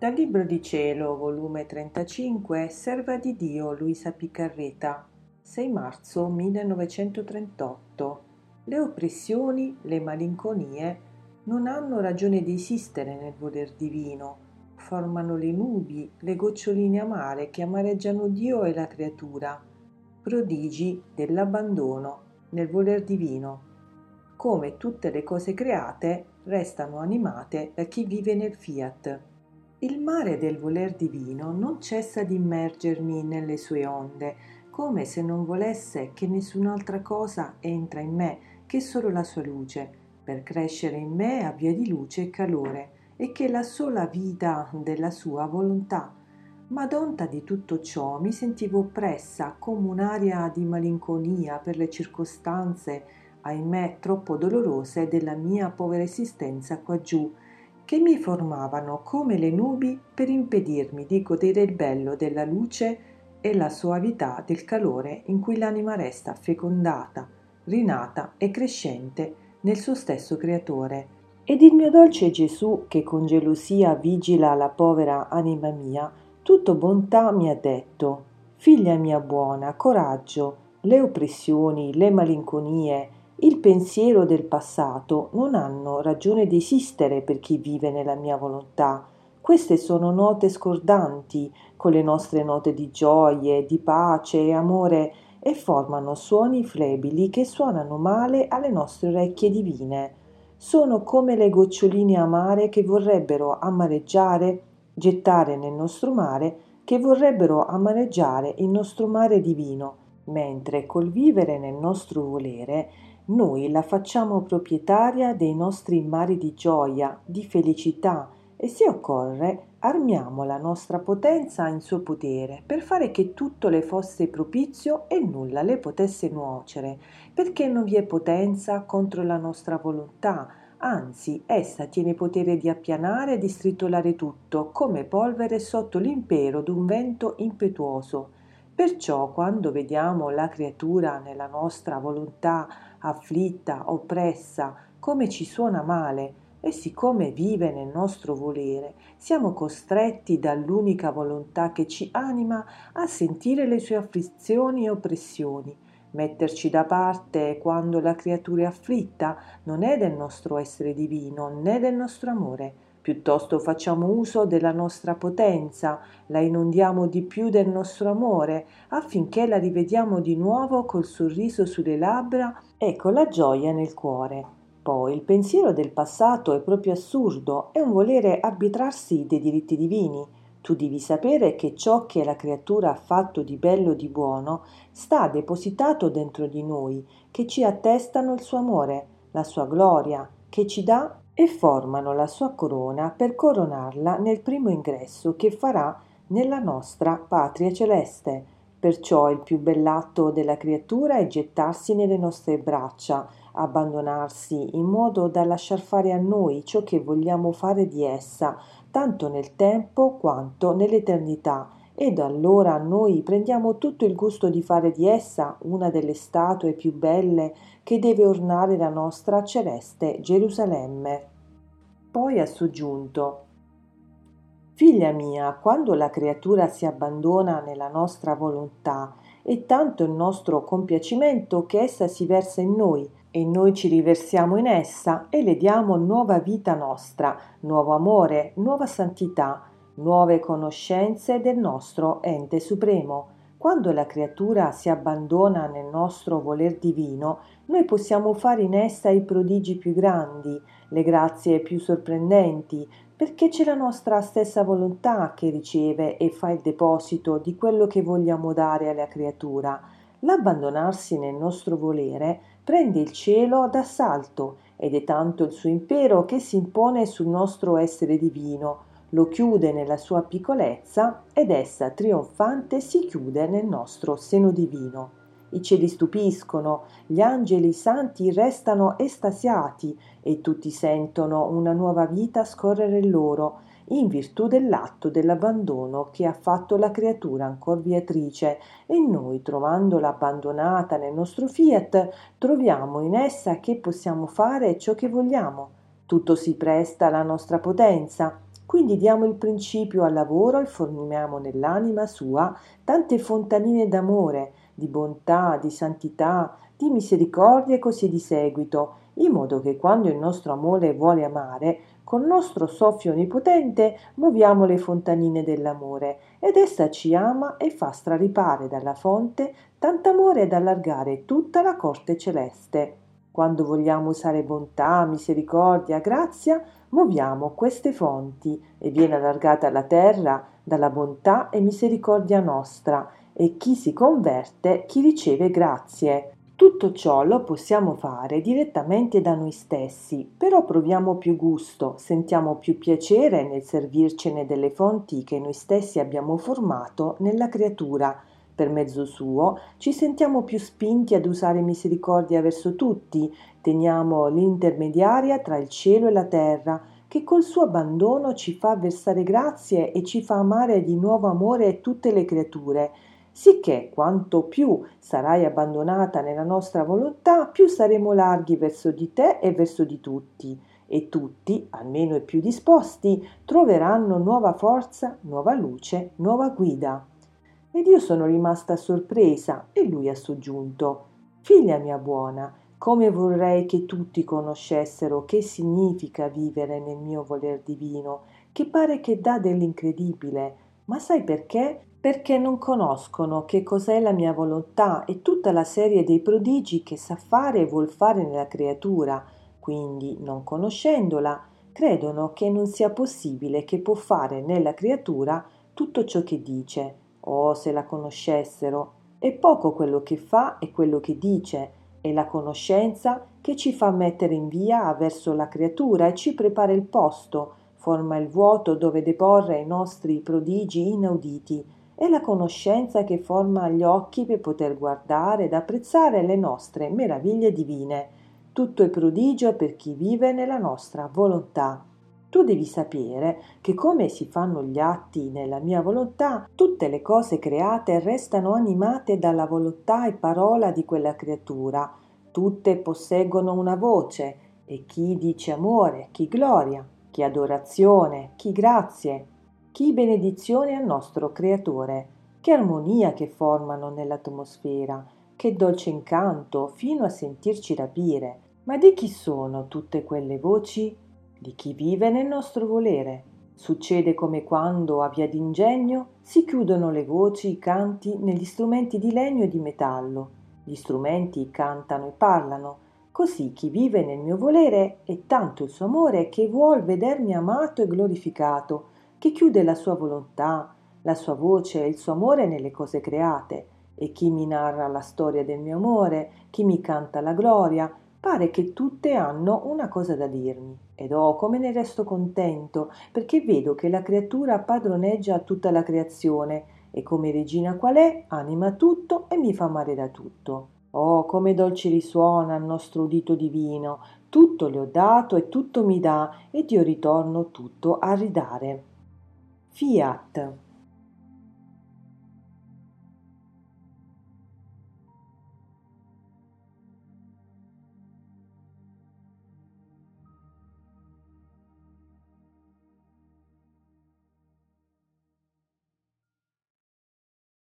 Dal Libro di Cielo, volume 35, Serva di Dio Luisa Piccarreta, 6 marzo 1938. Le oppressioni, le malinconie non hanno ragione di esistere nel voler divino, formano le nubi, le goccioline amare che amareggiano Dio e la creatura, prodigi dell'abbandono nel voler divino. Come tutte le cose create, restano animate da chi vive nel fiat. Il mare del voler divino non cessa di immergermi nelle sue onde, come se non volesse che nessun'altra cosa entra in me che solo la sua luce, per crescere in me a via di luce e calore, e che la sola vita della sua volontà. Ma donta di tutto ciò mi sentivo oppressa come un'aria di malinconia per le circostanze, ahimè troppo dolorose, della mia povera esistenza qua giù, che mi formavano come le nubi per impedirmi di godere il bello della luce e la soavità del calore in cui l'anima resta fecondata, rinata e crescente nel suo stesso creatore. Ed il mio dolce Gesù, che con gelosia vigila la povera anima mia, tutto bontà mi ha detto, Figlia mia buona, coraggio, le oppressioni, le malinconie, il pensiero del passato non hanno ragione di esistere per chi vive nella mia volontà. Queste sono note scordanti con le nostre note di gioie, di pace e amore e formano suoni flebili che suonano male alle nostre orecchie divine. Sono come le goccioline amare che vorrebbero amareggiare, gettare nel nostro mare, che vorrebbero amareggiare il nostro mare divino, mentre col vivere nel nostro volere noi la facciamo proprietaria dei nostri mari di gioia, di felicità e se occorre armiamo la nostra potenza in suo potere per fare che tutto le fosse propizio e nulla le potesse nuocere, perché non vi è potenza contro la nostra volontà, anzi essa tiene potere di appianare e di stritolare tutto come polvere sotto l'impero d'un vento impetuoso. Perciò quando vediamo la creatura nella nostra volontà afflitta, oppressa, come ci suona male, e siccome vive nel nostro volere, siamo costretti dall'unica volontà che ci anima a sentire le sue afflizioni e oppressioni. Metterci da parte quando la creatura è afflitta non è del nostro essere divino né del nostro amore. Piuttosto facciamo uso della nostra potenza, la inondiamo di più del nostro amore, affinché la rivediamo di nuovo col sorriso sulle labbra e con la gioia nel cuore. Poi il pensiero del passato è proprio assurdo, è un volere arbitrarsi dei diritti divini. Tu devi sapere che ciò che la creatura ha fatto di bello e di buono sta depositato dentro di noi, che ci attestano il suo amore, la sua gloria, che ci dà e formano la sua corona per coronarla nel primo ingresso che farà nella nostra patria celeste Perciò il più bell'atto della creatura è gettarsi nelle nostre braccia, abbandonarsi in modo da lasciar fare a noi ciò che vogliamo fare di essa, tanto nel tempo quanto nell'eternità, ed allora noi prendiamo tutto il gusto di fare di essa una delle statue più belle che deve ornare la nostra celeste Gerusalemme. Poi ha soggiunto Figlia mia, quando la creatura si abbandona nella nostra volontà, è tanto il nostro compiacimento che essa si versa in noi e noi ci riversiamo in essa e le diamo nuova vita nostra, nuovo amore, nuova santità, nuove conoscenze del nostro ente supremo. Quando la creatura si abbandona nel nostro voler divino, noi possiamo fare in essa i prodigi più grandi, le grazie più sorprendenti, perché c'è la nostra stessa volontà che riceve e fa il deposito di quello che vogliamo dare alla creatura. L'abbandonarsi nel nostro volere prende il cielo d'assalto ed è tanto il suo impero che si impone sul nostro essere divino, lo chiude nella sua piccolezza ed essa trionfante si chiude nel nostro seno divino. I cieli stupiscono, gli angeli santi restano estasiati e tutti sentono una nuova vita scorrere loro, in virtù dell'atto dell'abbandono che ha fatto la creatura ancor viatrice, e noi, trovandola abbandonata nel nostro fiat, troviamo in essa che possiamo fare ciò che vogliamo. Tutto si presta alla nostra potenza, quindi diamo il principio al lavoro e formiamo nell'anima sua tante fontanine d'amore, di bontà, di santità, di misericordia e così di seguito, in modo che quando il nostro amore vuole amare, col nostro soffio onnipotente muoviamo le fontanine dell'amore ed essa ci ama e fa straripare dalla fonte tant'amore da allargare tutta la corte celeste. Quando vogliamo usare bontà, misericordia, grazia, muoviamo queste fonti e viene allargata la terra dalla bontà e misericordia nostra e chi si converte, chi riceve grazie. Tutto ciò lo possiamo fare direttamente da noi stessi, però proviamo più gusto, sentiamo più piacere nel servircene delle fonti che noi stessi abbiamo formato nella creatura. Per mezzo suo ci sentiamo più spinti ad usare misericordia verso tutti, teniamo l'intermediaria tra il cielo e la terra, che col suo abbandono ci fa versare grazie e ci fa amare di nuovo amore tutte le creature. Sicché quanto più sarai abbandonata nella nostra volontà, più saremo larghi verso di te e verso di tutti, e tutti, almeno i più disposti, troveranno nuova forza, nuova luce, nuova guida. Ed io sono rimasta sorpresa e lui ha soggiunto Figlia mia buona, come vorrei che tutti conoscessero che significa vivere nel mio voler divino, che pare che dà dell'incredibile. Ma sai perché? perché non conoscono che cos'è la mia volontà e tutta la serie dei prodigi che sa fare e vuol fare nella creatura, quindi, non conoscendola, credono che non sia possibile che può fare nella creatura tutto ciò che dice. Oh, se la conoscessero! È poco quello che fa e quello che dice, è la conoscenza che ci fa mettere in via verso la creatura e ci prepara il posto, forma il vuoto dove deporre i nostri prodigi inauditi è la conoscenza che forma gli occhi per poter guardare ed apprezzare le nostre meraviglie divine. Tutto è prodigio per chi vive nella nostra volontà. Tu devi sapere che come si fanno gli atti nella mia volontà, tutte le cose create restano animate dalla volontà e parola di quella creatura. Tutte posseggono una voce e chi dice amore, chi gloria, chi adorazione, chi grazie, chi benedizione al nostro Creatore, che armonia che formano nell'atmosfera, che dolce incanto fino a sentirci rapire. Ma di chi sono tutte quelle voci? Di chi vive nel nostro volere. Succede come quando a via d'ingegno si chiudono le voci, i canti negli strumenti di legno e di metallo. Gli strumenti cantano e parlano. Così chi vive nel mio volere è tanto il suo amore che vuol vedermi amato e glorificato, chi chiude la sua volontà, la sua voce e il suo amore nelle cose create, e chi mi narra la storia del mio amore, chi mi canta la gloria, pare che tutte hanno una cosa da dirmi. Ed oh, come ne resto contento, perché vedo che la creatura padroneggia tutta la creazione, e come regina qual è, anima tutto e mi fa amare da tutto. Oh, come dolce risuona il nostro udito divino, tutto le ho dato e tutto mi dà, ed io ritorno tutto a ridare. Fiat